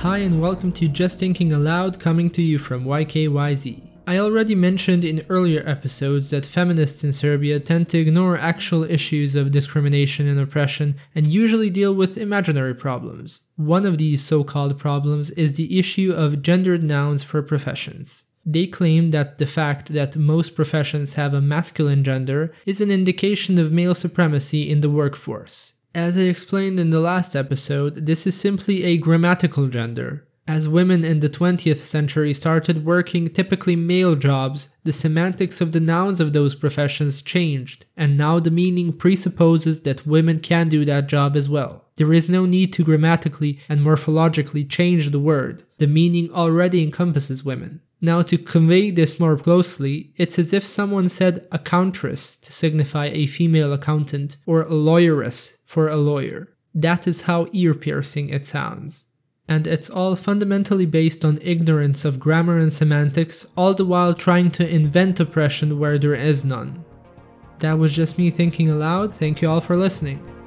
Hi and welcome to Just Thinking Aloud coming to you from YKYZ. I already mentioned in earlier episodes that feminists in Serbia tend to ignore actual issues of discrimination and oppression and usually deal with imaginary problems. One of these so called problems is the issue of gendered nouns for professions. They claim that the fact that most professions have a masculine gender is an indication of male supremacy in the workforce. As I explained in the last episode, this is simply a grammatical gender. As women in the 20th century started working typically male jobs, the semantics of the nouns of those professions changed, and now the meaning presupposes that women can do that job as well. There is no need to grammatically and morphologically change the word, the meaning already encompasses women. Now, to convey this more closely, it's as if someone said accountress to signify a female accountant or a lawyeress for a lawyer. That is how ear piercing it sounds and it's all fundamentally based on ignorance of grammar and semantics, all the while trying to invent oppression where there is none. That was just me thinking aloud, thank you all for listening.